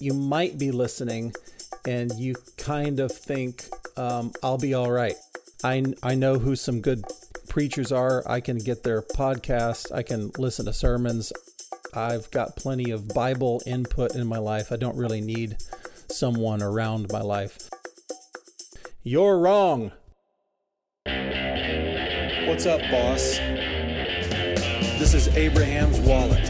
you might be listening and you kind of think, um, I'll be all right. I, I know who some good preachers are. I can get their podcast, I can listen to sermons. I've got plenty of Bible input in my life. I don't really need someone around my life. You're wrong. What's up, boss? This is Abraham's wallet.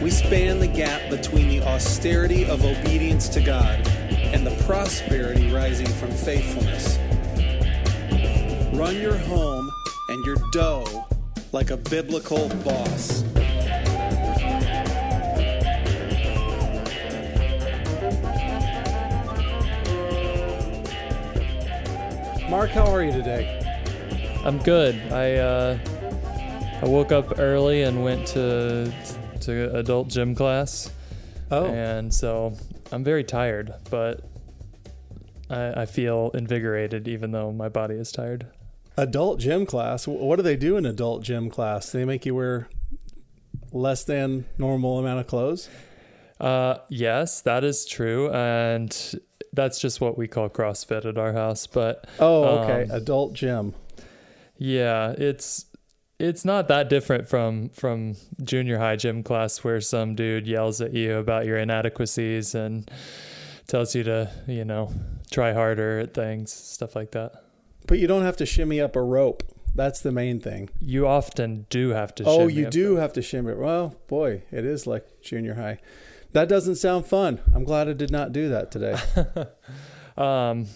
We span the gap between the austerity of obedience to God and the prosperity rising from faithfulness. Run your home and your dough like a biblical boss. Mark, how are you today? I'm good. I uh, I woke up early and went to to adult gym class. Oh, And so I'm very tired, but I, I feel invigorated even though my body is tired. adult gym class. What do they do in adult gym class? They make you wear less than normal amount of clothes. Uh, yes, that is true, and that's just what we call CrossFit at our house. But Oh, okay. Um, adult gym. yeah, it's it's not that different from from junior high gym class where some dude yells at you about your inadequacies and tells you to you know try harder at things, stuff like that. But you don't have to shimmy up a rope. That's the main thing. You often do have to. oh, you do have to shimmy. Well, boy, it is like junior high. That doesn't sound fun. I'm glad I did not do that today. Um,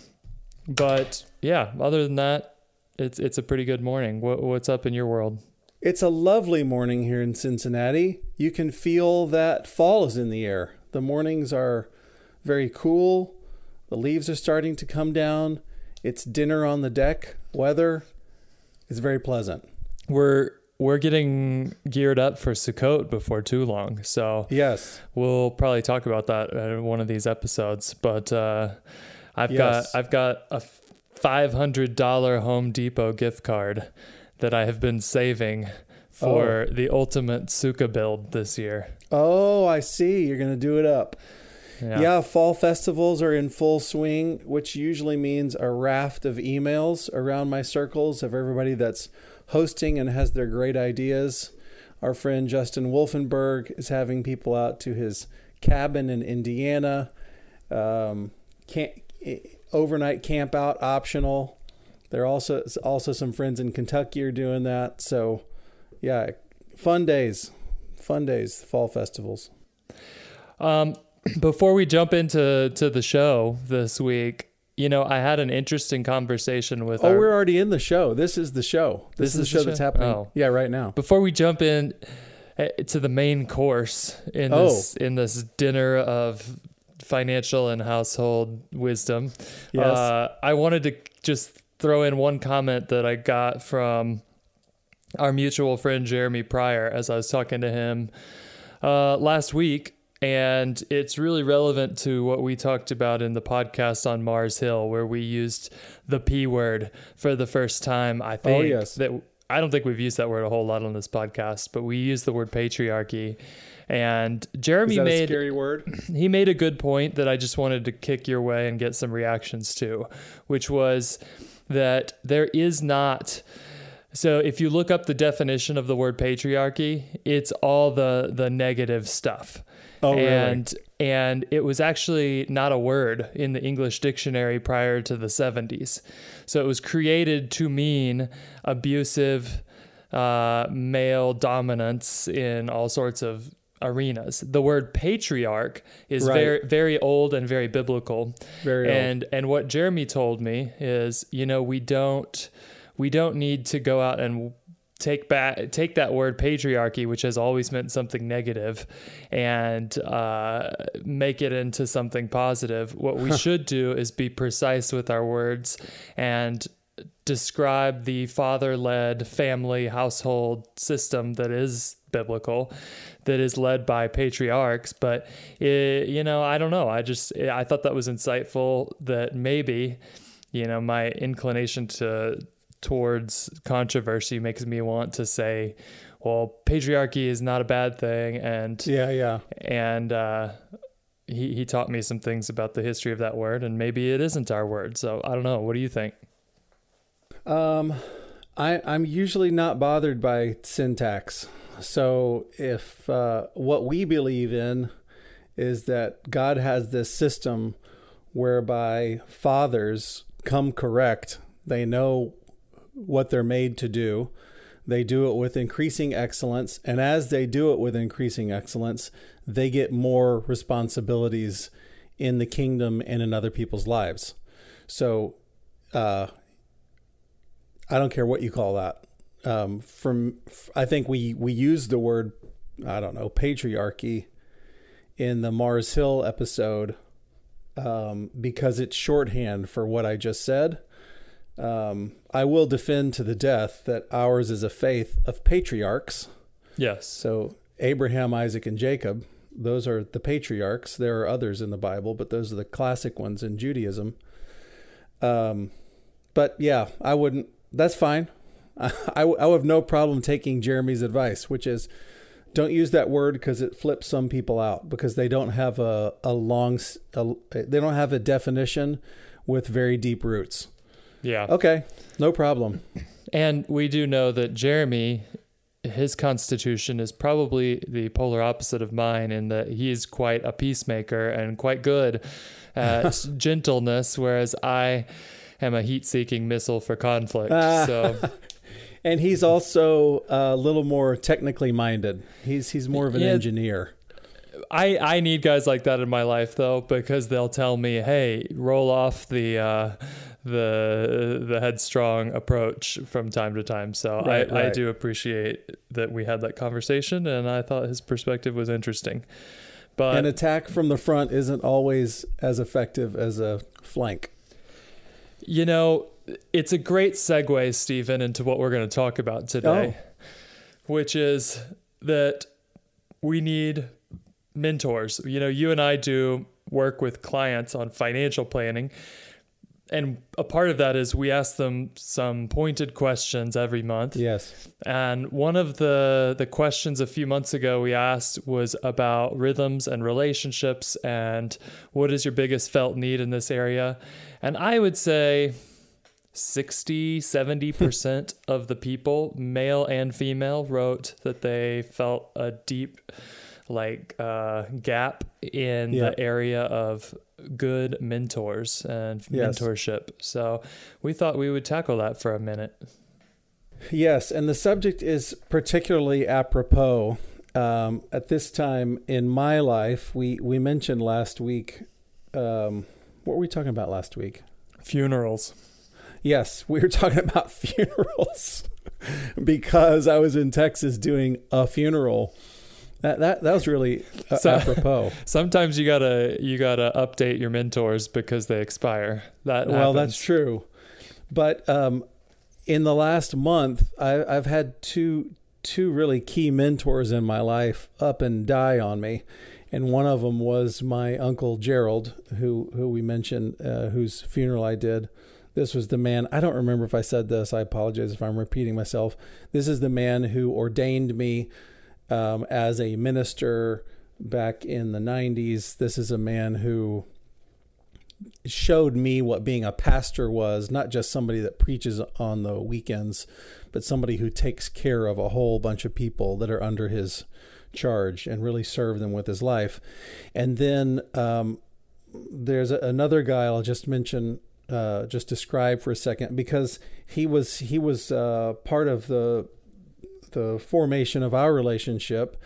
but yeah, other than that, it's it's a pretty good morning. What, what's up in your world? It's a lovely morning here in Cincinnati. You can feel that fall is in the air. The mornings are very cool. The leaves are starting to come down. It's dinner on the deck weather. It's very pleasant. We're we're getting geared up for Sukkot before too long, so yes, we'll probably talk about that in one of these episodes. But uh, I've yes. got I've got a. $500 Home Depot gift card that I have been saving for oh. the ultimate Sukkah build this year. Oh, I see. You're going to do it up. Yeah. yeah. fall festivals are in full swing, which usually means a raft of emails around my circles of everybody that's hosting and has their great ideas. Our friend Justin Wolfenberg is having people out to his cabin in Indiana. Um, can't overnight camp out optional. There are also also some friends in Kentucky are doing that. So, yeah, fun days, fun days, fall festivals. Um, before we jump into to the show this week, you know, I had an interesting conversation with Oh, our. we're already in the show. This is the show. This, This is the show the that's happening. Oh. Yeah, right now. before we jump in eh, to the main course in Oh. this in this dinner of financial and household wisdom, Yes. uh, I wanted to just throw in one comment that I got from our mutual friend Jeremy Pryor as I was talking to him uh, last week. And it's really relevant to what we talked about in the podcast on Mars Hill, where we used the P word for the first time. I think Oh, yes. that I don't think we've used that word a whole lot on this podcast, but we used the word patriarchy. And Jeremy is that a made scary word? he made a good point that I just wanted to kick your way and get some reactions to, which was that there is not. So if you look up the definition of the word patriarchy, it's all the the negative stuff. Oh, really? and and it was actually not a word in the English dictionary prior to the 70s. So it was created to mean abusive uh, male dominance in all sorts of arenas. The word patriarch is Right. very very old and very biblical. Very old. and and what Jeremy told me is, you know, we don't we don't need to go out and take back take that word patriarchy which has always meant something negative and uh, make it into something positive what we should do is be precise with our words and describe the father-led family household system that is biblical that is led by patriarchs but it, you know i don't know i just i thought that was insightful that maybe you know my inclination to towards controversy makes me want to say well patriarchy is not a bad thing and yeah, yeah. and uh he, he taught me some things about the history of that word, and maybe it isn't our word. So I don't know. What do you think? Um, I, I'm usually not bothered by syntax. So if uh, what we believe in is that God has this system whereby fathers come correct, they know what they're made to do. They do it with increasing excellence. And as they do it with increasing excellence, they get more responsibilities in the kingdom and in other people's lives. So, uh, I don't care what you call that. Um, from I think we we use the word I don't know patriarchy in the Mars Hill episode um, because it's shorthand for what I just said. Um, I will defend to the death that ours is a faith of patriarchs. Yes. So Abraham, Isaac, and Jacob those are the patriarchs. There are others in the Bible, but those are the classic ones in Judaism. Um, but yeah, I wouldn't. That's fine. I, I, I have no problem taking Jeremy's advice, which is don't use that word because it flips some people out because they don't have a, a long, a, they don't have a definition with very deep roots. Yeah. Okay. No problem. And we do know that Jeremy his constitution is probably the polar opposite of mine in that he's quite a peacemaker and quite good at gentleness, whereas I am a heat seeking missile for conflict. Uh, so. and he's also a little more technically minded. He's he's more of an yeah, engineer. I, I need guys like that in my life though because they'll tell me, "Hey, roll off the uh, the the headstrong approach from time to time. So right, I, right. I do appreciate that we had that conversation, and I thought his perspective was interesting. But an attack from the front isn't always as effective as a flank. You know, it's a great segue, Stephen, into what we're going to talk about today, oh. which is that we need mentors. You know, you and I do work with clients on financial planning and a part of that is we ask them some pointed questions every month. Yes. And one of the the questions a few months ago we asked was about rhythms and relationships and what is your biggest felt need in this area? And I would say 60 70% of the people male and female wrote that they felt a deep like uh, gap in yeah. the area of good mentors and yes. mentorship. So we thought we would tackle that for a minute. Yes, and the subject is particularly apropos um, at this time in my life. We we mentioned last week. Um, what were we talking about last week? Funerals. Yes, we were talking about funerals because I was in Texas doing a funeral that that that was really uh, so, apropos. Sometimes you gotta you gotta update your mentors because they expire. That well, happens. that's true. But um, in the last month, I, I've had two two really key mentors in my life up and die on me, and one of them was my uncle Gerald, who who we mentioned, uh, whose funeral I did. This was the man. I don't remember if I said this. I apologize if I'm repeating myself. This is the man who ordained me um, as a minister back in the 90s. This is a man who showed me what being a pastor was not just somebody that preaches on the weekends, but somebody who takes care of a whole bunch of people that are under his charge and really serve them with his life. And then um, there's another guy I'll just mention. Uh, just describe for a second because he was he was uh, part of the the formation of our relationship,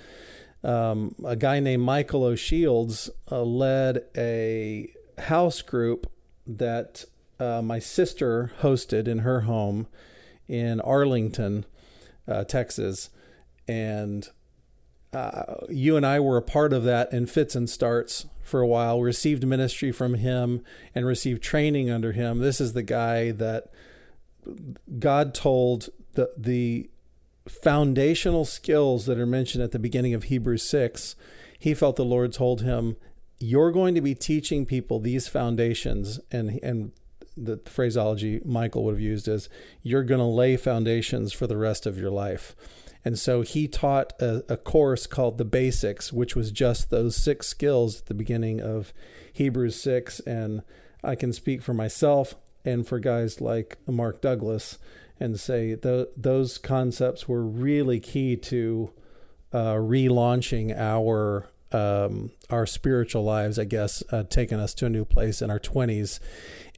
um, a guy named Michael O'Shields uh, led a house group that uh, my sister hosted in her home in Arlington, uh, Texas. And you and I were a part of that in fits and starts for a while. Received ministry from him and received training under him. This is the guy that God told the the foundational skills that are mentioned at the beginning of Hebrews 6, he felt the Lord told him, You're going to be teaching people these foundations. And, and the phraseology Michael would have used is, You're going to lay foundations for the rest of your life. And so he taught a, a, course called the Basics, which was just those six skills at the beginning of Hebrews 6. And I can speak for myself and for guys like Mark Douglas and say the, those concepts were really key to uh, relaunching our um, our spiritual lives, I guess, uh, taking us to a new place in our 20s.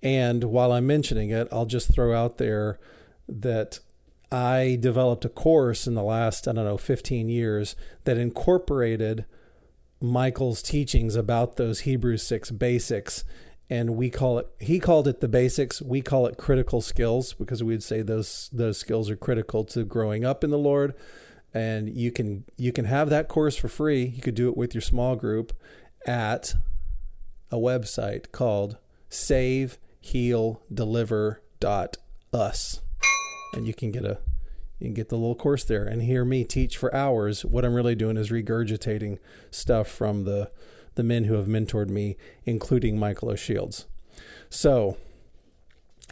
And while I'm mentioning it, I'll just throw out there that I developed a course in the last, I don't know, 15 years that incorporated Michael's teachings about those Hebrews 6 basics. And we call it, he called it the basics. We call it critical skills because we'd say those, those skills are critical to growing up in the Lord. And you can, you can have that course for free. You could do it with your small group at a website called savehealdeliver.us and you can get a you can get the little course there and hear me teach for hours. What I'm really doing is regurgitating stuff from the the men who have mentored me, including Michael O'Shields. So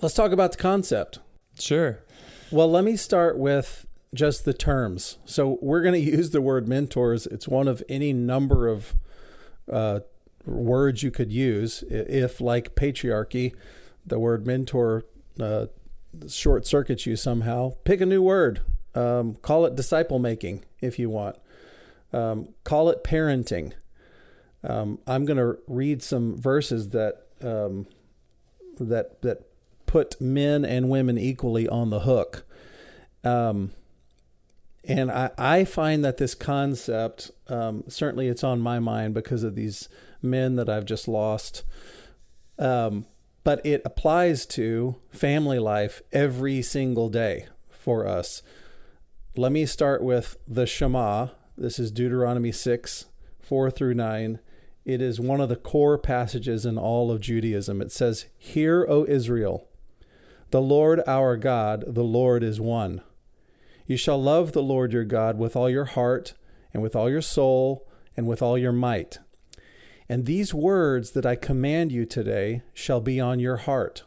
let's talk about the concept. Sure. Well, let me start with just the terms. So we're going to use the word mentors. It's one of any number of uh, words you could use. If, like patriarchy, the word mentor uh, short circuits you somehow, pick a new word. Um, call it disciple making if you want. Um, call it parenting. Um, I'm going to read some verses that um, that that put men and women equally on the hook. Um, and I, I find that this concept, um, certainly it's on my mind because of these men that I've just lost. Um, but it applies to family life every single day for us. Let me start with the Shema. This is Deuteronomy 6, 4 through 9. It is one of the core passages in all of Judaism. It says, Hear, O Israel, the Lord our God, the Lord is one. You shall love the Lord your God with all your heart, and with all your soul, and with all your might. And these words that I command you today shall be on your heart.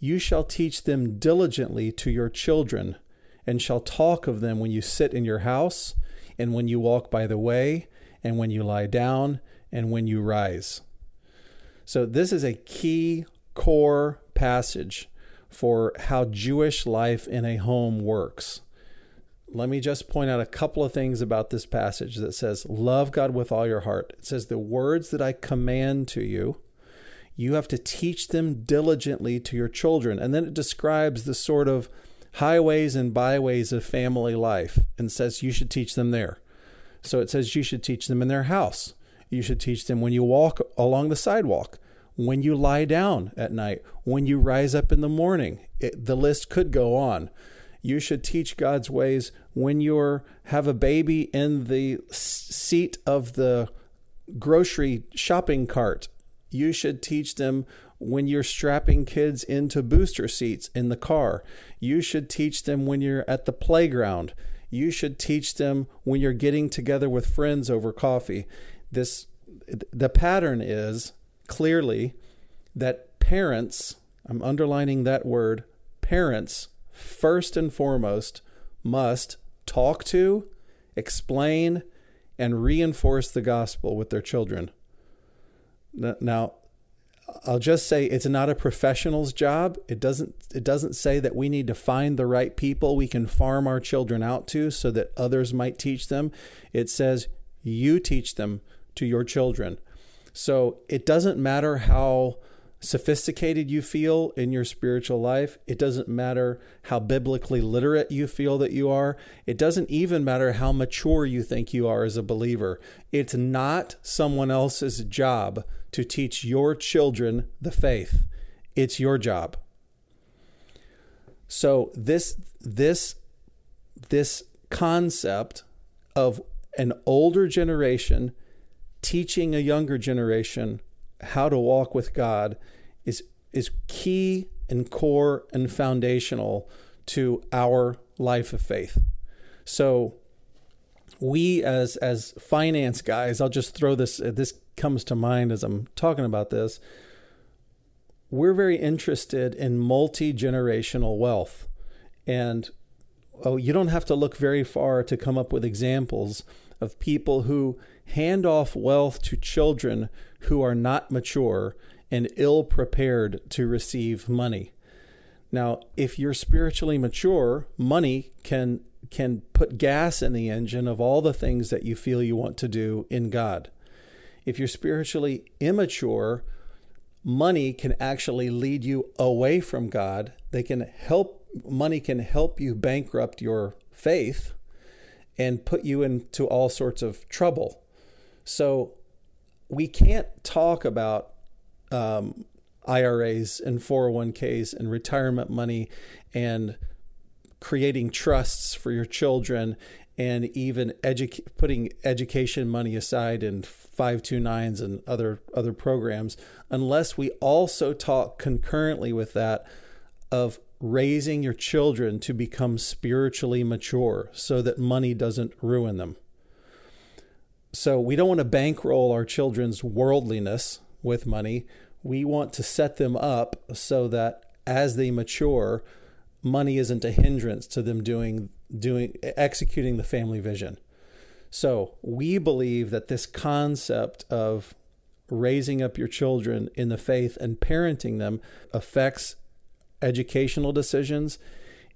You shall teach them diligently to your children, and shall talk of them when you sit in your house, and when you walk by the way, and when you lie down, and when you rise. So, this is a key core passage for how Jewish life in a home works let me just point out a couple of things about this passage that says, Love God with all your heart. It says, The words that I command to you, you have to teach them diligently to your children. And then it describes the sort of highways and byways of family life and says you should teach them there. So it says you should teach them in their house. You should teach them when you walk along the sidewalk, when you lie down at night, when you rise up in the morning. It, the list could go on. You should teach God's ways when you're have a baby in the seat of the grocery shopping cart. You should teach them when you're strapping kids into booster seats in the car. You should teach them when you're at the playground. You should teach them when you're getting together with friends over coffee. This the pattern is clearly that parents, I'm underlining that word, parents first and foremost must talk to, explain, and reinforce the gospel with their children. Now, I'll just say it's not a professional's job. It doesn't it doesn't say that we need to find the right people we can farm our children out to so that others might teach them. It says you teach them to your children. So it doesn't matter how sophisticated you feel in your spiritual life. It doesn't matter how biblically literate you feel that you are. It doesn't even matter how mature you think you are as a believer. It's not someone else's job to teach your children the faith. It's your job. So this this this concept of an older generation teaching a younger generation how to walk with God is is key and core and foundational to our life of faith. So we as as finance guys, I'll just throw this uh, this comes to mind as I'm talking about this. We're very interested in multi-generational wealth. And oh, you don't have to look very far to come up with examples of people who hand off wealth to children who are not mature and ill prepared to receive money. Now, if you're spiritually mature, money can can put gas in the engine of all the things that you feel you want to do in God. If you're spiritually immature, money can actually lead you away from God. They can help money can help you bankrupt your faith and put you into all sorts of trouble. So we can't talk about um, IRAs and 401ks and retirement money and creating trusts for your children and even edu- putting education money aside in 529s and other other programs unless we also talk concurrently with that of raising your children to become spiritually mature so that money doesn't ruin them. So we don't want to bankroll our children's worldliness with money. We want to set them up so that as they mature, money isn't a hindrance to them doing doing executing the family vision. So, we believe that this concept of raising up your children in the faith and parenting them affects educational decisions.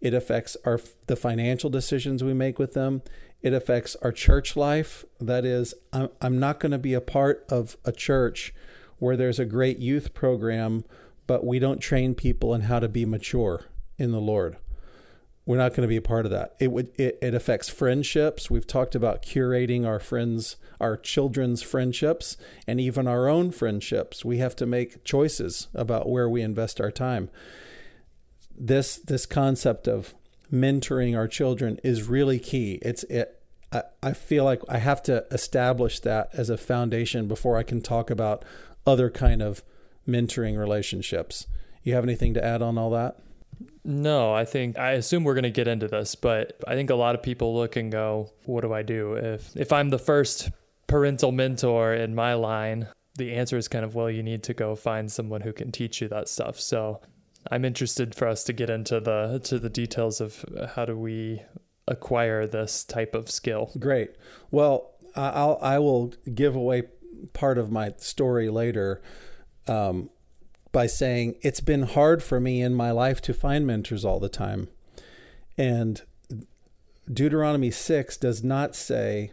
It affects our the financial decisions we make with them. It affects our church life. That is, I'm, I'm not going to be a part of a church where there's a great youth program, but we don't train people in how to be mature in the Lord. We're not going to be a part of that. It would it, it affects friendships. We've talked about curating our friends, our children's friendships, and even our own friendships. We have to make choices about where we invest our time this this concept of mentoring our children is really key. It's it. I, feel like I have to establish that as a foundation before I can talk about other kind of mentoring relationships. You have anything to add on all that? No, I think I assume we're going to get into this, but I think a lot of people look and go, "What do I do if if I'm the first parental mentor in my line?" The answer is kind of, well, you need to go find someone who can teach you that stuff. So I'm interested for us to get into the to the details of how do we acquire this type of skill. Great. Well, I'll I will give away part of my story later um, by saying it's been hard for me in my life to find mentors all the time, and Deuteronomy six does not say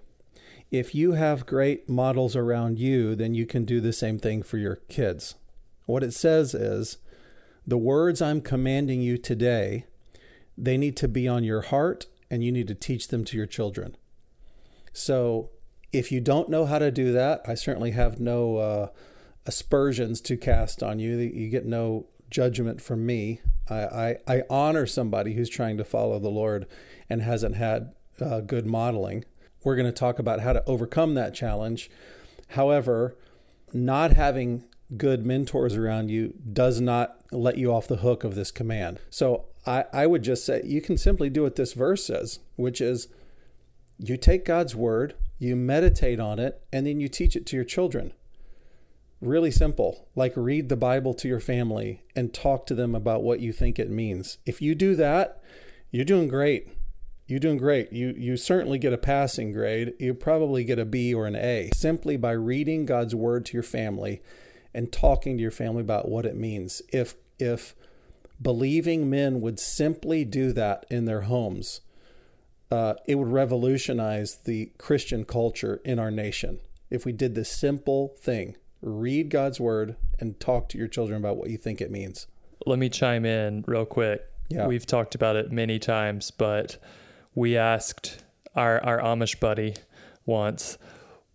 if you have great models around you, then you can do the same thing for your kids. What it says is the words I'm commanding you today, they need to be on your heart and you need to teach them to your children. So if you don't know how to do that, I certainly have no uh, aspersions to cast on you. You get no judgment from me. I, I, I, honor somebody who's trying to follow the Lord and hasn't had uh, good modeling. We're going to talk about how to overcome that challenge. However, not having good mentors around you does not let you off the hook of this command. So I, I would just say you can simply do what this verse says, which is you take God's word, you meditate on it, and then you teach it to your children. Really simple, like read the Bible to your family and talk to them about what you think it means. If you do that, you're doing great. You're doing great. You you certainly get a passing grade. You probably get a B or an A simply by reading God's word to your family and talking to your family about what it means. If if believing men would simply do that in their homes, uh, it would revolutionize the Christian culture in our nation. If we did this simple thing, read God's word and talk to your children about what you think it means. Let me chime in real quick. Yeah. We've talked about it many times, but we asked our, our Amish buddy once,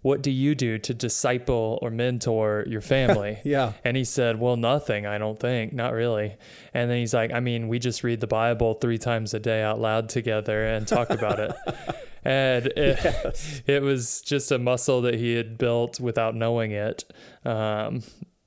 what do you do to disciple or mentor your family? yeah. And he said, well, nothing, I don't think, not really. And then he's like, I mean, we just read the Bible three times a day out loud together and talk about it. and it, yes. it was just a muscle that he had built without knowing it. Um,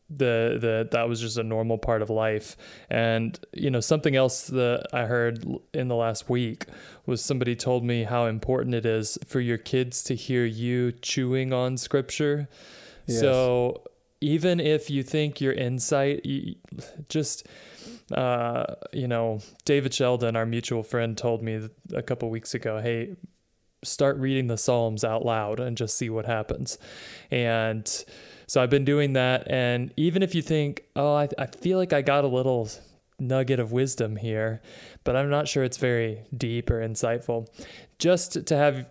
the the that was just a normal part of life and you know something else that i heard in the last week was somebody told me how important it is for your kids to hear you chewing on scripture yes. so even if you think your insight you just uh, you know, David Sheldon, our mutual friend, told me a couple weeks ago, hey, start reading the Psalms out loud and just see what happens. And so I've been doing that. And even if you think, oh, I, I feel like I got a little nugget of wisdom here, but I'm not sure it's very deep or insightful, just to have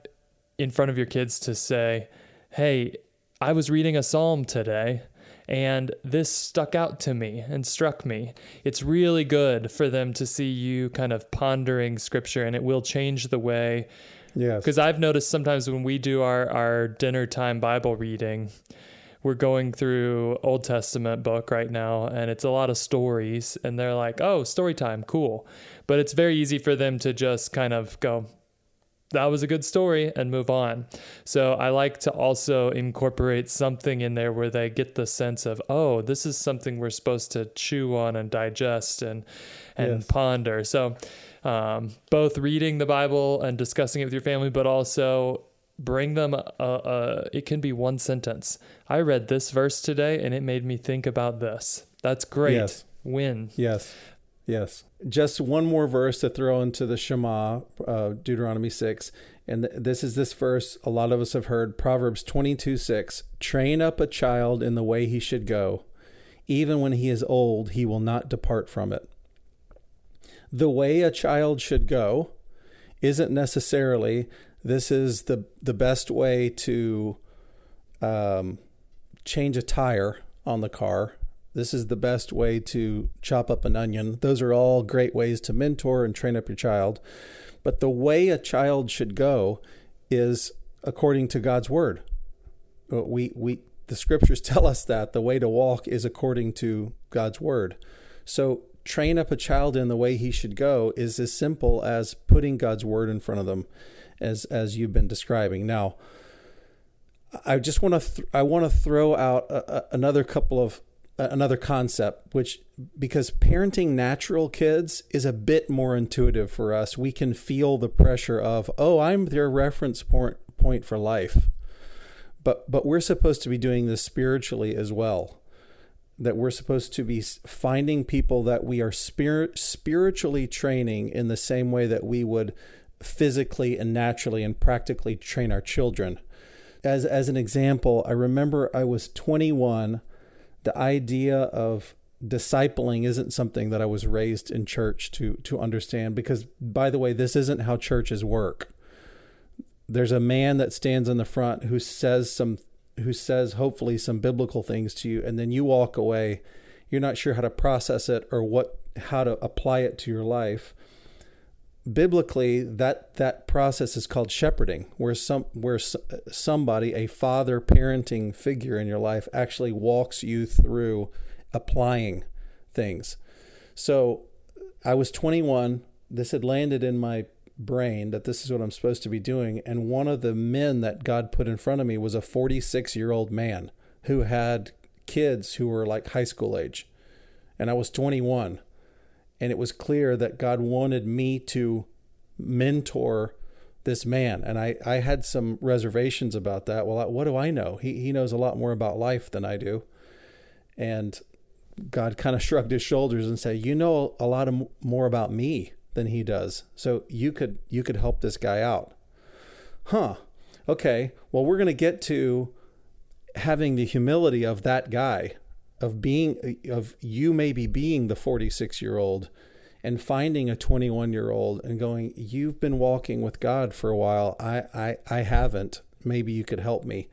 in front of your kids to say, hey, I was reading a psalm today and this stuck out to me and struck me. It's really good for them to see you kind of pondering scripture and it will change the way. Yes. Because I've noticed sometimes when we do our, our dinner time Bible reading, we're going through Old Testament book right now and it's a lot of stories and they're like, "Oh, story time, cool." But it's very easy for them to just kind of go, that was a good story and move on. So I like to also incorporate something in there where they get the sense of, oh, this is something we're supposed to chew on and digest and and yes. ponder. So um, both reading the Bible and discussing it with your family, but also bring them a, a, it can be one sentence. I read this verse today and it made me think about this. That's great. Yes. Win. Yes. Yes. Just one more verse to throw into the Shema, uh, Deuteronomy 6. And th- this is this verse a lot of us have heard Proverbs 22 6. Train up a child in the way he should go. Even when he is old, he will not depart from it. The way a child should go isn't necessarily this is the, the best way to um, change a tire on the car this is the best way to chop up an onion. Those are all great ways to mentor and train up your child. But the way a child should go is according to God's word. Uh, we we the scriptures tell us that the way to walk is according to God's word. So train up a child in the way he should go is as simple as putting God's word in front of them as as you've been describing. Now, I just want to th- I want to throw out a, a, another couple of another concept which because parenting natural kids is a bit more intuitive for us. We can feel the pressure of oh i'm their reference point point for life. But but we're supposed to be doing this spiritually as well. That we're supposed to be finding people that we are spirit spiritually training in the same way that we would physically and naturally and practically train our children. As as an example i remember i was 21 the idea of discipling isn't something that I was raised in church to to understand because by the way this isn't how churches work. There's a man that stands in the front who says some who says hopefully some biblical things to you and then you walk away. You're not sure how to process it or what how to apply it to your life biblically that that process is called shepherding where some where somebody a father parenting figure in your life actually walks you through applying things. So i was 21 this had landed in my brain that this is what i'm supposed to be doing and one of the men that god put in front of me was a 46 year old man who had kids who were like high school age. And i was 21 and it was clear that God wanted me to mentor this man. And I, I had some reservations about that. Well, what do I know? He, he knows a lot more about life than I do. And God kind of shrugged his shoulders and said, "You know a lot of, more about me than he does. So you could you could help this guy out." Huh. Okay. Well, we're going to get to having the humility of that guy of being of you maybe being the 46 year old and finding a 21 year old and going you've been walking with god for a while. I i, I haven't. Maybe you could help me.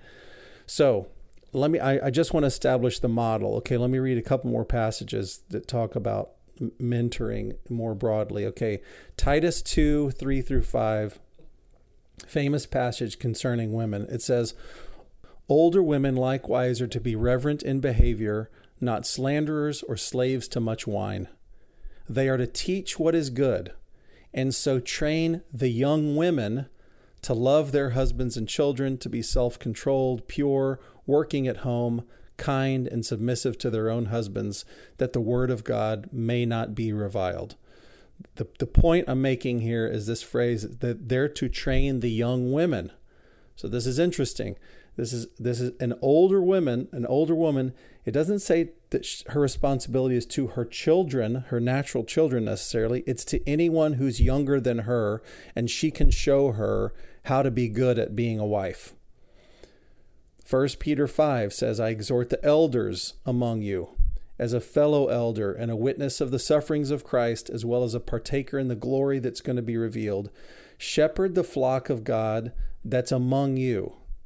So let me I, I just want to establish the model. Okay let me read a couple more passages that talk about mentoring more broadly. Okay titus 2 3 through 5 famous passage concerning women. It says Older women likewise are to be reverent in behavior, not slanderers or slaves to much wine. They are to teach what is good, and so train the young women to love their husbands and children, to be self controlled, pure, working at home, kind, and submissive to their own husbands, that the word of God may not be reviled. The, the point I'm making here is this phrase that they're to train the young women. So this is interesting. This is this is an older woman, an older woman It doesn't say that her responsibility is to her children, her natural children necessarily. It's to anyone who's younger than her, and she can show her how to be good at being a wife. 1 Peter 5 says, I exhort the elders among you, as a fellow elder and a witness of the sufferings of Christ, as well as a partaker in the glory that's going to be revealed. Shepherd the flock of God that's among you,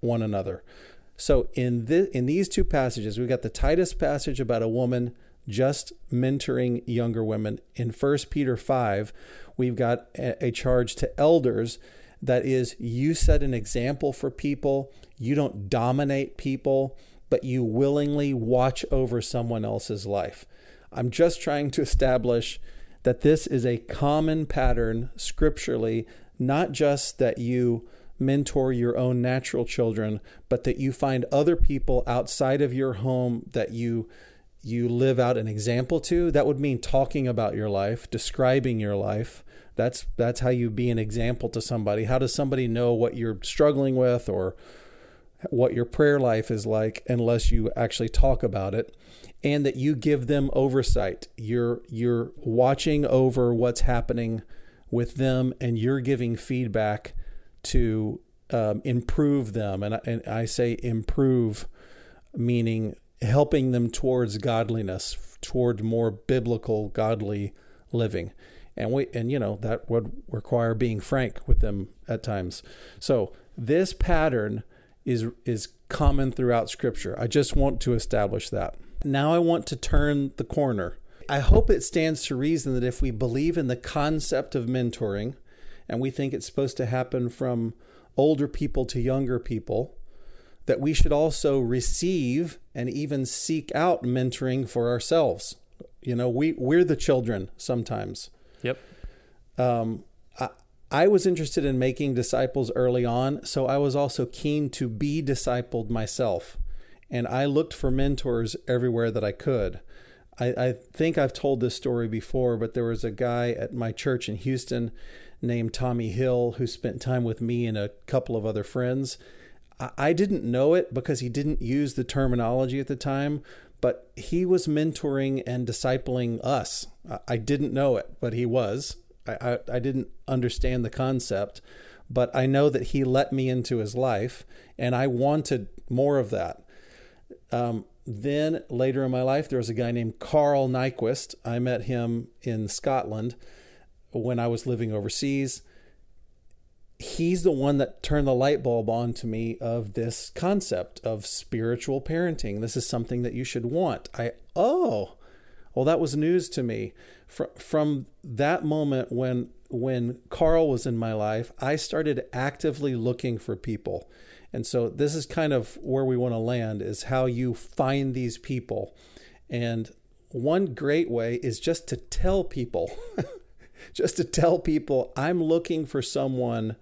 one another. So in this, in these two passages, we've got the Titus passage about a woman just mentoring younger women. In 1 Peter 5, we've got a, a charge to elders that is you set an example for people you don't dominate people, but you willingly watch over someone else's life. I'm just trying to establish that this is a common pattern scripturally, not just that you mentor your own natural children, but that you find other people outside of your home that you you live out an example to. That would mean talking about your life, describing your life. That's that's how you be an example to somebody. How does somebody know what you're struggling with or what your prayer life is like unless you actually talk about it and that you give them oversight you're you're watching over what's happening with them and you're giving feedback to um, improve them and I, and I say improve meaning helping them towards godliness toward more biblical godly living and we and you know that would require being frank with them at times so this pattern is is common throughout scripture. I just want to establish that. Now I want to turn the corner. I hope it stands to reason that if we believe in the concept of mentoring and we think it's supposed to happen from older people to younger people, that we should also receive and even seek out mentoring for ourselves. You know, we we're the children sometimes. Yep. Um, I was interested in making disciples early on, so I was also keen to be discipled myself. And I looked for mentors everywhere that I could. I, I, think I've told this story before, but there was a guy at my church in Houston named Tommy Hill who spent time with me and a couple of other friends. I, I didn't know it because he didn't use the terminology at the time, but he was mentoring and discipling us. I, I didn't know it, but he was. I, I, didn't understand the concept, but I know that he let me into his life, and I wanted more of that. Um, then later in my life, there was a guy named Carl Nyquist. I met him in Scotland when I was living overseas. He's the one that turned the light bulb on to me of this concept of spiritual parenting. This is something that you should want. I, oh, well, that was news to me. From, from that moment when when Carl was in my life, I started actively looking for people. And so this is kind of where we want to land is how you find these people. And one great way is just to tell people, just to tell people, I'm looking for someone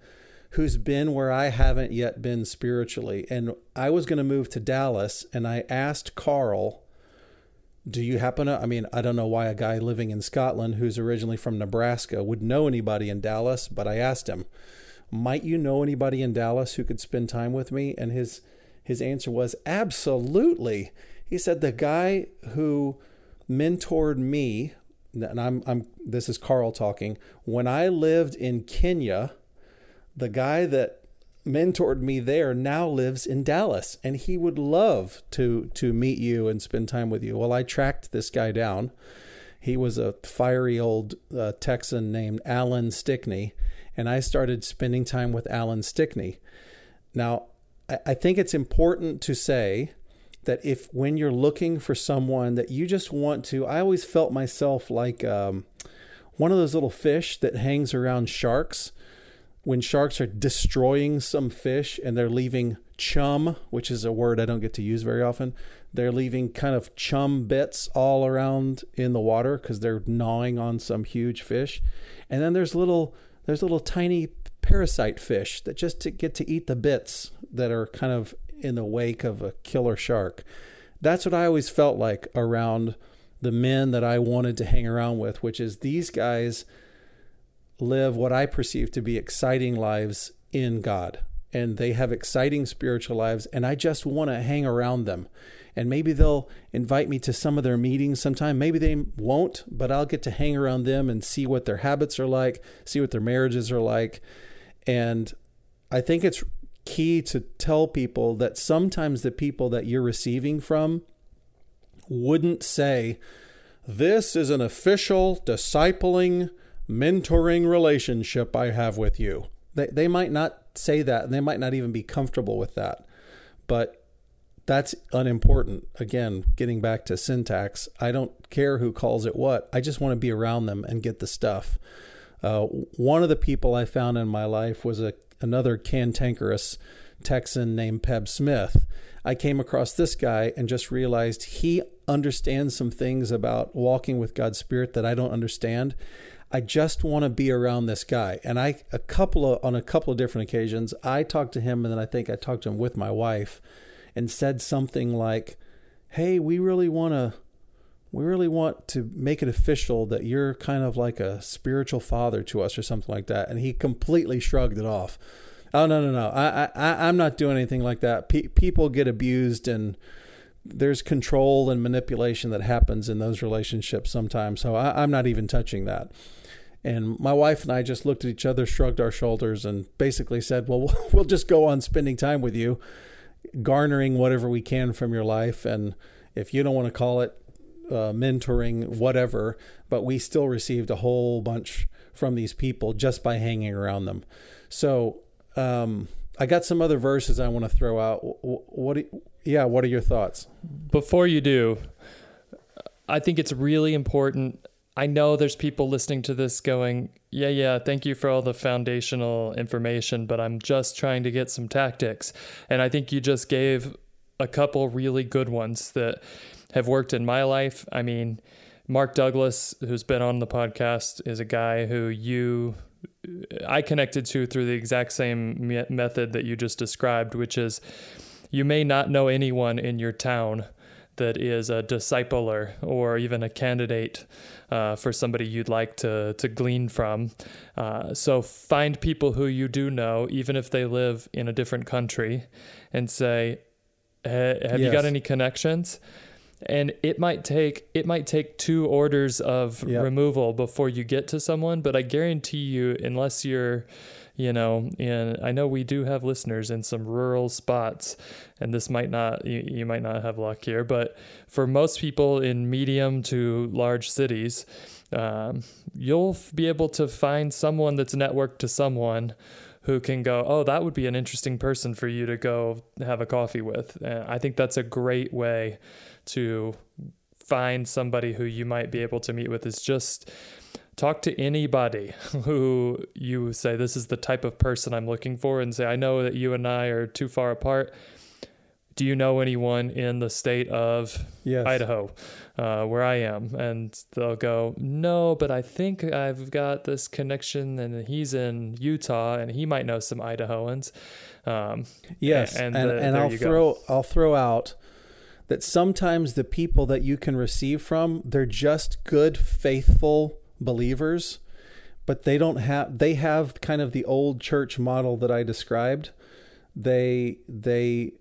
who's been where I haven't yet been spiritually. And I was going to move to Dallas, and I asked Carl do you happen to? I mean, I don't know why a guy living in Scotland who's originally from Nebraska would know anybody in Dallas, but I asked him, "Might you know anybody in Dallas who could spend time with me?" And his his answer was, "Absolutely." He said the guy who mentored me, and I'm I'm this is Carl talking, when I lived in Kenya, the guy that mentored me there now lives in Dallas and he would love to to meet you and spend time with you. Well, I tracked this guy down. He was a fiery old uh, Texan named Alan Stickney, and I started spending time with Alan Stickney. Now, I, I think it's important to say that if when you're looking for someone that you just want to, I always felt myself like um, one of those little fish that hangs around sharks when sharks are destroying some fish and they're leaving chum, which is a word I don't get to use very often, they're leaving kind of chum bits all around in the water because they're gnawing on some huge fish. And then there's little there's little tiny parasite fish that just to get to eat the bits that are kind of in the wake of a killer shark. That's what I always felt like around the men that I wanted to hang around with, which is these guys live what I perceive to be exciting lives in God. And they have exciting spiritual lives, and I just want to hang around them. And maybe they'll invite me to some of their meetings sometime. Maybe they won't, but I'll get to hang around them and see what their habits are like, see what their marriages are like. And I think it's key to tell people that sometimes the people that you're receiving from wouldn't say, This is an official discipling, mentoring relationship I have with you. They, they might not say that, and they might not even be comfortable with that. But that's unimportant. Again, getting back to syntax, I don't care who calls it what. I just want to be around them and get the stuff. Uh, one of the people I found in my life was a another cantankerous Texan named Peb Smith. I came across this guy and just realized he understands some things about walking with God's Spirit that I don't understand. I just want to be around this guy. And I a couple of on a couple of different occasions, I talked to him and then I think I talked to him with my wife and said something like, "Hey, we really want to we really want to make it official that you're kind of like a spiritual father to us or something like that. And he completely shrugged it off. Oh, no, no, no. I, I, I'm not doing anything like that. Pe- people get abused and there's control and manipulation that happens in those relationships sometimes. So I, I'm not even touching that. And my wife and I just looked at each other, shrugged our shoulders, and basically said, Well, we'll just go on spending time with you, garnering whatever we can from your life. And if you don't want to call it uh, mentoring, whatever, but we still received a whole bunch from these people just by hanging around them. So um, I got some other verses I want to throw out. What, what yeah, what are your thoughts? Before you do, I think it's really important. I know there's people listening to this going, yeah, yeah, thank you for all the foundational information, but I'm just trying to get some tactics. And I think you just gave a couple really good ones that have worked in my life. I mean, Mark Douglas, who's been on the podcast, is a guy who you I connected to through the exact same me- method that you just described, which is you may not know anyone in your town that is a discipler or even a candidate uh, for somebody you'd like to to glean from. Uh, so find people who you do know, even if they live in a different country, and say, "Have yes. you got any connections?" And it might take it might take two orders of yep. removal before you get to someone but i guarantee you unless you're you know and i know we do have listeners in some rural spots and this might not you, you might not have luck here but for most people in medium to large cities um, you'll be able to find someone that's networked to someone who can go, oh, that would be an interesting person for you to go have a coffee with. And I think that's a great way to find somebody who you might be able to meet with is just talk to anybody who you say this is the type of person I'm looking for and say I know that you and I are too far apart. Do you know anyone in the state of yes. Idaho, uh, where I am? And they'll go, no, but I think I've got this connection, and he's in Utah, and he might know some Idahoans. Um, yes, and and, the, and I'll throw go. I'll throw out that sometimes the people that you can receive from, they're just good, faithful believers, but they don't have they have kind of the old church model that I described. They they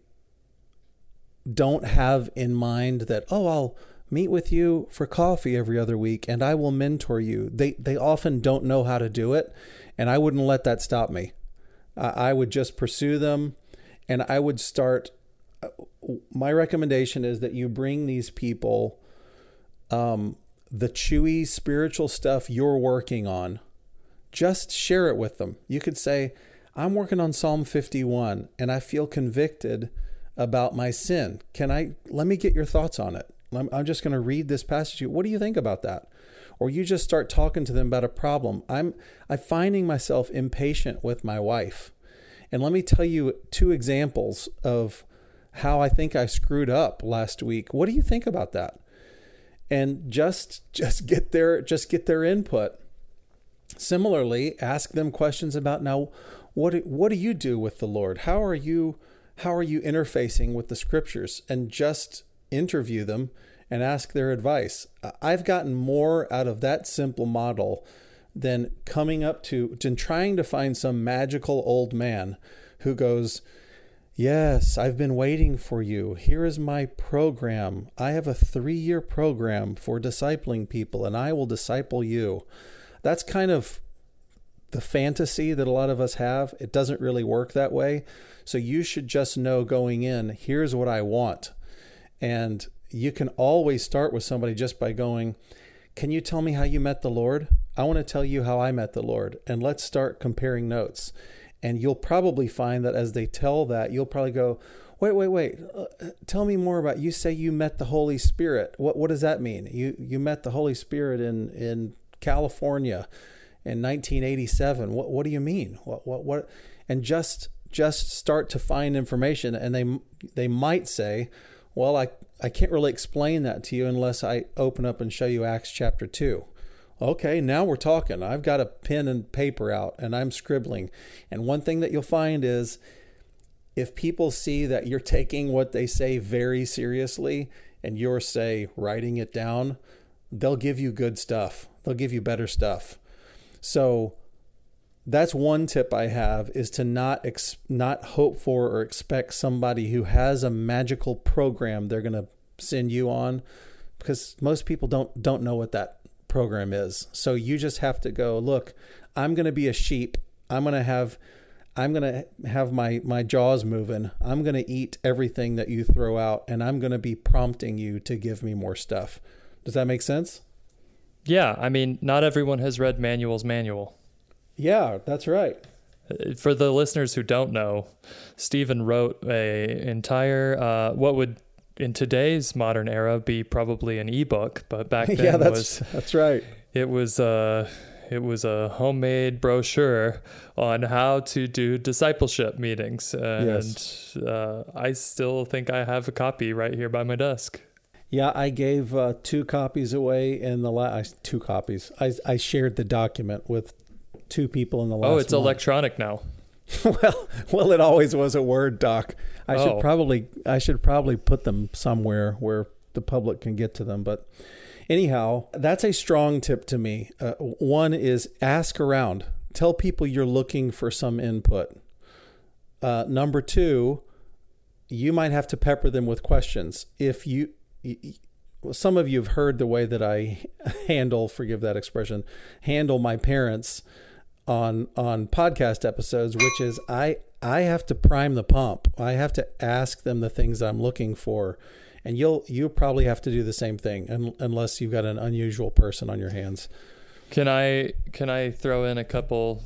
don't have in mind that, oh, I'll meet with you for coffee every other week and I will mentor you. They they often don't know how to do it, and I wouldn't let that stop me. I would just pursue them and I would start my recommendation is that you bring these people um, the chewy spiritual stuff you're working on. Just share it with them. You could say, I'm working on Psalm 51 and I feel convicted about my sin. Can I let me get your thoughts on it? I'm, just going to read this passage. What do you think about that? Or you just start talking to them about a problem. I'm I'm finding myself impatient with my wife. And let me tell you two examples of how I think I screwed up last week. What do you think about that? And just just get their just get their input. Similarly, ask them questions about now what do, what do you do with the Lord? How are you how are you interfacing with the scriptures? And just interview them and ask their advice. I've gotten more out of that simple model than coming up to and trying to find some magical old man who goes, Yes, I've been waiting for you. Here is my program. I have a three year program for discipling people, and I will disciple you. That's kind of the fantasy that a lot of us have. It doesn't really work that way. So you should just know going in, here's what I want. And you can always start with somebody just by going, Can you tell me how you met the Lord? I want to tell you how I met the Lord. And let's start comparing notes. And you'll probably find that as they tell that, you'll probably go, Wait, wait, wait. Uh, tell me more about you say you met the Holy Spirit. What what does that mean? You you met the Holy Spirit in in California in 1987. What what do you mean? What what what and just just start to find information and they they might say, "Well, I I can't really explain that to you unless I open up and show you Acts chapter 2." Okay, now we're talking. I've got a pen and paper out and I'm scribbling. And one thing that you'll find is if people see that you're taking what they say very seriously and you're, say, writing it down, they'll give you good stuff. They'll give you better stuff. So that's one tip I have is to not ex- not hope for or expect somebody who has a magical program they're going to send you on because most people don't don't know what that program is. So you just have to go, look, I'm going to be a sheep. I'm going to have I'm going to have my my jaws moving. I'm going to eat everything that you throw out and I'm going to be prompting you to give me more stuff. Does that make sense? Yeah, I mean, not everyone has read Manual's manual. Yeah, that's right. Uh, for the listeners who don't know, Stephen wrote a entire uh, what would in today's modern era be probably an ebook, but back then yeah, that's was, that's right. It was uh, it was a homemade brochure on how to do discipleship meetings, and yes. uh, I still think I have a copy right here by my desk. Yeah, I gave uh, two copies away in the last two copies. I I shared the document with two people in the last. Oh, it's month. electronic now. well, well, it always was a Word doc. I oh. should probably I should probably put them somewhere where the public can get to them. But anyhow, that's a strong tip to me. Uh, one is ask around. Tell people you're looking for some input. Uh, number two, you might have to pepper them with questions. If you, some of you have heard the way that I handle, forgive that expression, handle my parents on on podcast episodes, which is I I have to prime the pump. I have to ask them the things I'm looking for, and you'll you probably have to do the same thing, unless you've got an unusual person on your hands. Can I can I throw in a couple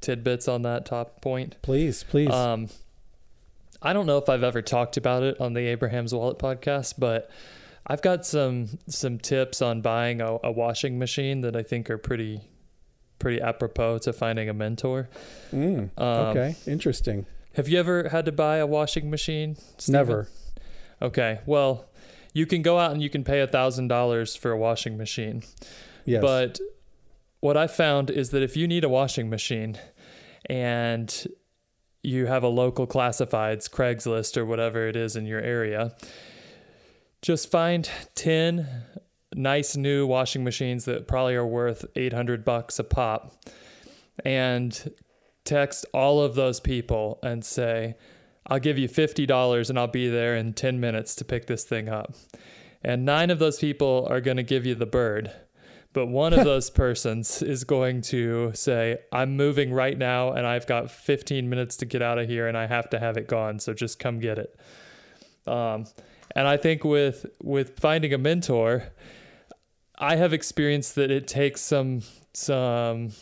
tidbits on that top point? Please, please. Um, I don't know if I've ever talked about it on the Abraham's Wallet podcast, but I've got some some tips on buying a, a washing machine that I think are pretty pretty apropos to finding a mentor. Mm, um, okay, interesting. Have you ever had to buy a washing machine? Stephen? Never. Okay, well, you can go out and you can pay a thousand dollars for a washing machine. Yes. But what I found is that if you need a washing machine and you have a local classifieds, Craigslist or whatever it is in your area, just find 10 nice new washing machines that probably are worth 800 bucks a pop and text all of those people and say, I'll give you $50 and I'll be there in 10 minutes to pick this thing up. And nine of those people are going to give you the bird. But one of those persons is going to say, I'm moving right now and I've got 15 minutes to get out of here and I have to have it gone. So just come get it. Um, and I think with with finding a mentor, I have experienced that it takes some some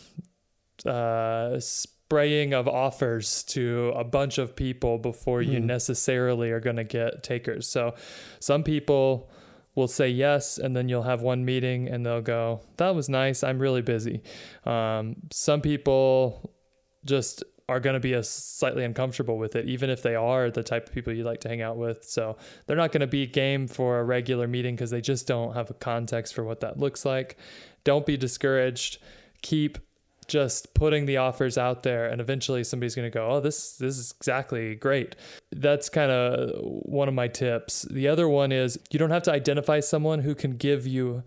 uh, spraying of offers to a bunch of people before you hmm. necessarily are going to get takers. So some people will say yes, and then you'll have one meeting and they'll go, That was nice. I'm really busy. Um, some people just are going to be a slightly uncomfortable with it, even if they are the type of people you like to hang out with. So they're not going to be game for a regular meeting because they just don't have a context for what that looks like. Don't be discouraged. Keep just putting the offers out there and eventually somebody's going to go oh this this is exactly great that's kind of one of my tips the other one is you don't have to identify someone who can give you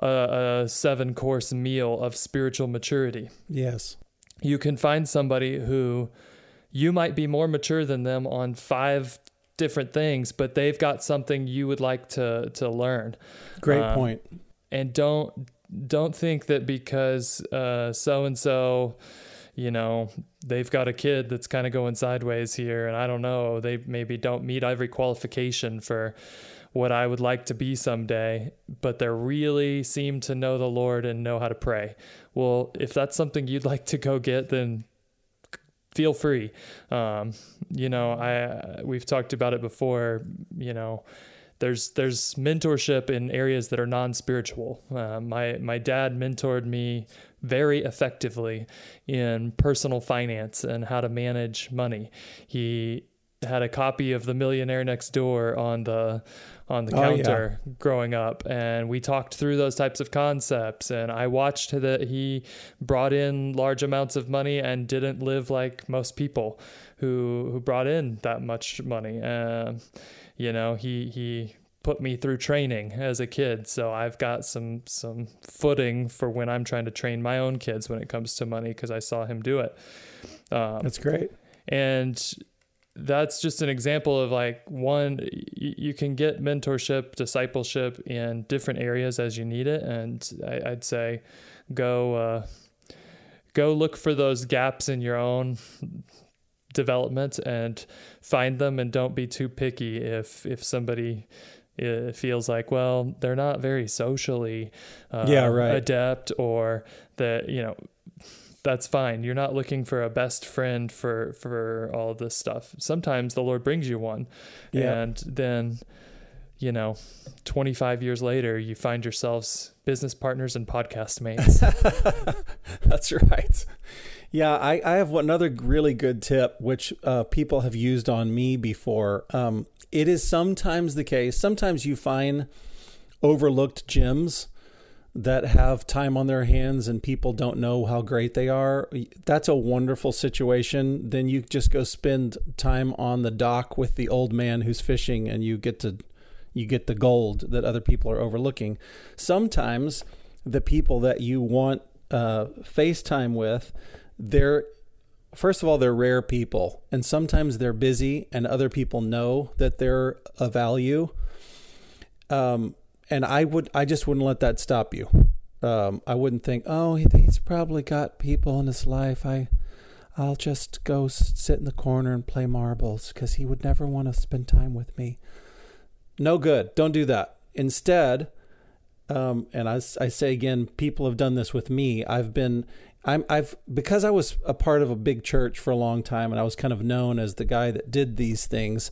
a, a seven course meal of spiritual maturity yes you can find somebody who you might be more mature than them on five different things but they've got something you would like to to learn great um, point and don't don't think that because so and so, you know, they've got a kid that's kind of going sideways here, and I don't know, they maybe don't meet every qualification for what I would like to be someday, but they really seem to know the Lord and know how to pray. Well, if that's something you'd like to go get, then feel free. Um, you know, I we've talked about it before. You know, there's there's mentorship in areas that are non-spiritual. Uh, my my dad mentored me very effectively in personal finance and how to manage money. He had a copy of The Millionaire Next Door on the on the oh, counter yeah. growing up and we talked through those types of concepts and I watched that he brought in large amounts of money and didn't live like most people who who brought in that much money. Uh, you know, he he put me through training as a kid, so I've got some some footing for when I'm trying to train my own kids when it comes to money because I saw him do it. Um, that's great. And that's just an example of like one you can get mentorship discipleship in different areas as you need it and I, would say go uh, go look for those gaps in your own development and find them and don't be too picky if if somebody uh, feels like well they're not very socially uh, yeah, right. adept or that you know that's fine you're not looking for a best friend for for all this stuff sometimes the lord brings you one yeah. and then you know 25 years later you find yourselves business partners and podcast mates that's right yeah, I, I have another really good tip, which uh, people have used on me before. Um, it is sometimes the case. Sometimes you find overlooked gems that have time on their hands and people don't know how great they are. That's a wonderful situation. Then you just go spend time on the dock with the old man who's fishing and you get to you get the gold that other people are overlooking. Sometimes the people that you want uh, FaceTime with they're first of all they're rare people and sometimes they're busy and other people know that they're a value um, and i would i just wouldn't let that stop you. Um, i wouldn't think oh he's probably got people in his life. I i'll just go sit in the corner and play marbles because he would never want to spend time with me. No good. Don't do that. Instead um, and I, I say again, people have done this with me. I've been I'm I've because I was a part of a big church for a long time and I was kind of known as the guy that did these things.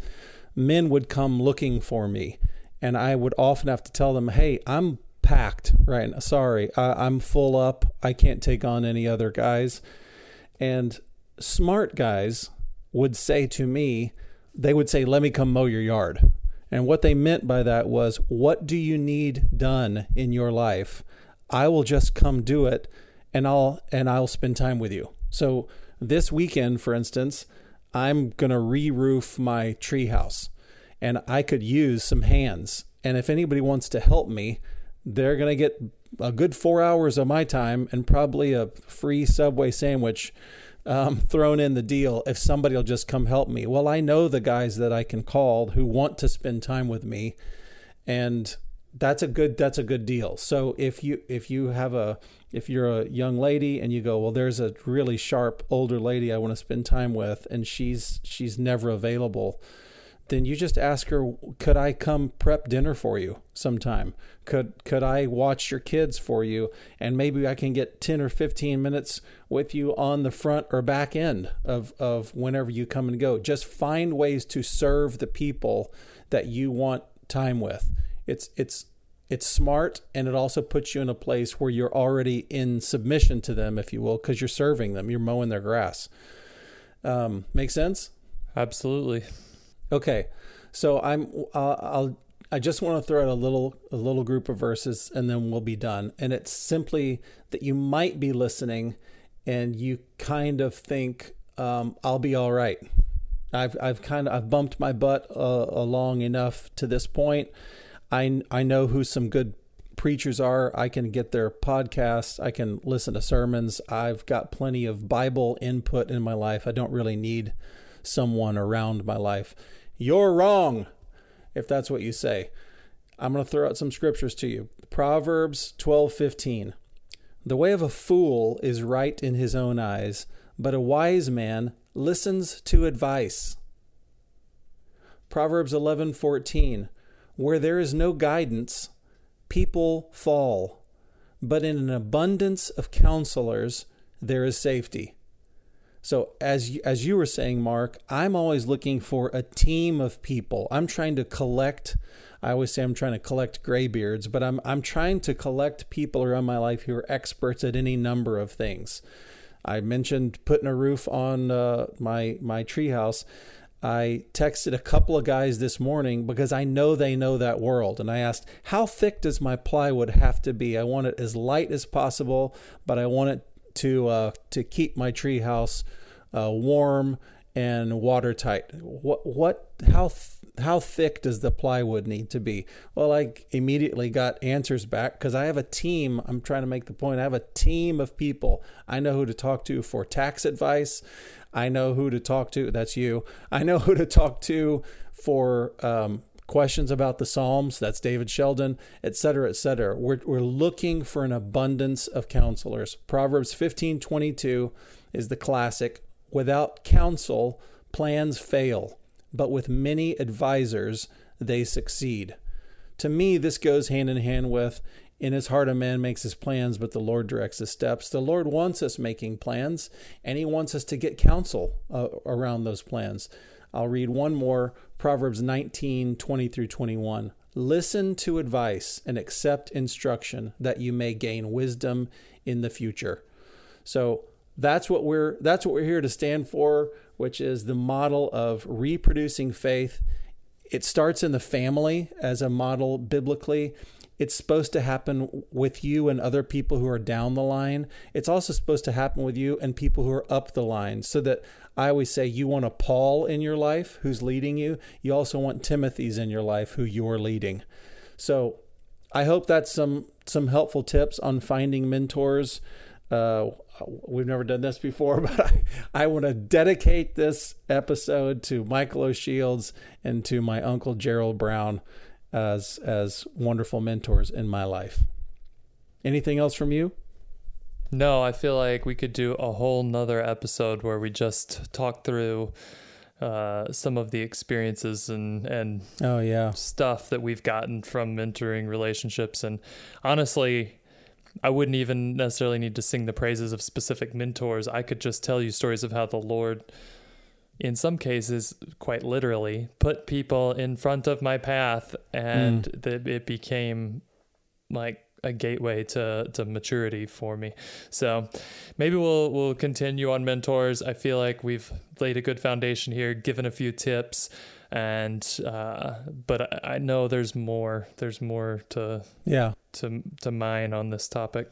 Men would come looking for me, and I would often have to tell them, "Hey, I'm packed right now. Sorry, I, I'm full up. I can't take on any other guys." And smart guys would say to me, they would say, "Let me come mow your yard." And what they meant by that was, "What do you need done in your life? I will just come do it." and I'll and I'll spend time with you. So this weekend, for instance, I'm gonna re-roof my treehouse, and I could use some hands. And if anybody wants to help me, they're gonna get a good four hours of my time and probably a free Subway sandwich um, thrown in the deal if somebody will just come help me. Well, I know the guys that I can call who want to spend time with me, and that's a good that's a good deal. So if you if you have a if you're a young lady and you go, well, there's a really sharp older lady I want to spend time with, and she's she's never available, then you just ask her, could I come prep dinner for you sometime? Could could I watch your kids for you, and maybe I can get ten or fifteen minutes with you on the front or back end of of whenever you come and go. Just find ways to serve the people that you want time with. It's it's It's smart and it also puts you in a place where you're already in submission to them, if you will, because you're serving them, you're mowing their grass. Um, make sense? Absolutely. Okay, so I'm uh, I'll I just want to throw out a little a little group of verses and then we'll be done. And it's simply that you might be listening and you kind of think um, I'll be all right. I've I've kind of I've bumped my butt uh, along enough to this point. I I know who some good preachers are. I can get their podcasts. I can listen to sermons. I've got plenty of Bible input in my life. I don't really need someone around my life. You're wrong if that's what you say. I'm going to throw out some scriptures to you. Proverbs 12:15. The way of a fool is right in his own eyes, but a wise man listens to advice. Proverbs 11:14 where there is no guidance, people fall, but in an abundance of counselors, there is safety. So as you, as you were saying, Mark, I'm always looking for a team of people. I'm trying to collect. I always say I'm trying to collect graybeards, but I'm I'm trying to collect people around my life who are experts at any number of things. I mentioned putting a roof on uh, my my treehouse. I texted a couple of guys this morning because I know they know that world. And I asked, how thick does my plywood have to be? I want it as light as possible, but I want it to uh, to keep my treehouse uh, warm and watertight. What what how th- how thick does the plywood need to be? Well, I immediately got answers back because I have a team. I'm trying to make the point. I have a team of people. I know who to talk to for tax advice. I know who to talk to. That's you. I know who to talk to for um, questions about the Psalms. That's David Sheldon, et cetera, et cetera. We're, we're looking for an abundance of counselors. Proverbs 15 22 is the classic. Without counsel, plans fail, but with many advisors, they succeed. To me, this goes hand in hand with in his heart, a man makes his plans, but the Lord directs his steps. The Lord wants us making plans, and he wants us to get counsel uh, around those plans. I'll read one more Proverbs 19 20 through 21. Listen to advice and accept instruction that you may gain wisdom in the future. So that's what we're that's what we're here to stand for, which is the model of reproducing faith. It starts in the family as a model biblically it's supposed to happen with you and other people who are down the line. It's also supposed to happen with you and people who are up the line. So that I always say you want a Paul in your life who's leading you. You also want Timothy's in your life who you're leading. So I hope that's some some helpful tips on finding mentors. Uh, we've never done this before, but I, I want to dedicate this episode to Michael O'Shields and to my uncle Gerald Brown as as wonderful mentors in my life. Anything else from you? No, I feel like we could do a whole nother episode where we just talk through uh, some of the experiences and and oh yeah stuff that we've gotten from mentoring relationships and honestly I wouldn't even necessarily need to sing the praises of specific mentors. I could just tell you stories of how the Lord in some cases, quite literally, put people in front of my path, and mm. that it became like a gateway to to maturity for me. So maybe we'll we'll continue on mentors. I feel like we've laid a good foundation here, given a few tips, and uh, but I, I know there's more. There's more to yeah to to mine on this topic.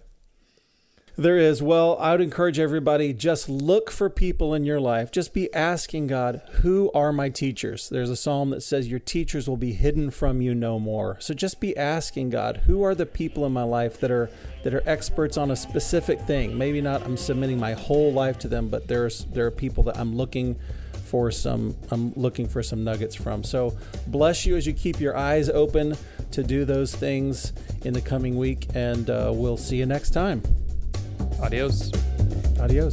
There is. Well, I would encourage everybody just look for people in your life. Just be asking God, who are my teachers? There's a psalm that says, Your teachers will be hidden from you no more. So just be asking God, who are the people in my life that are that are experts on a specific thing? Maybe not I'm submitting my whole life to them, but there's there are people that I'm looking for some I'm looking for some nuggets from. So bless you as you keep your eyes open to do those things in the coming week, and uh, we'll see you next time. Adios. Adios.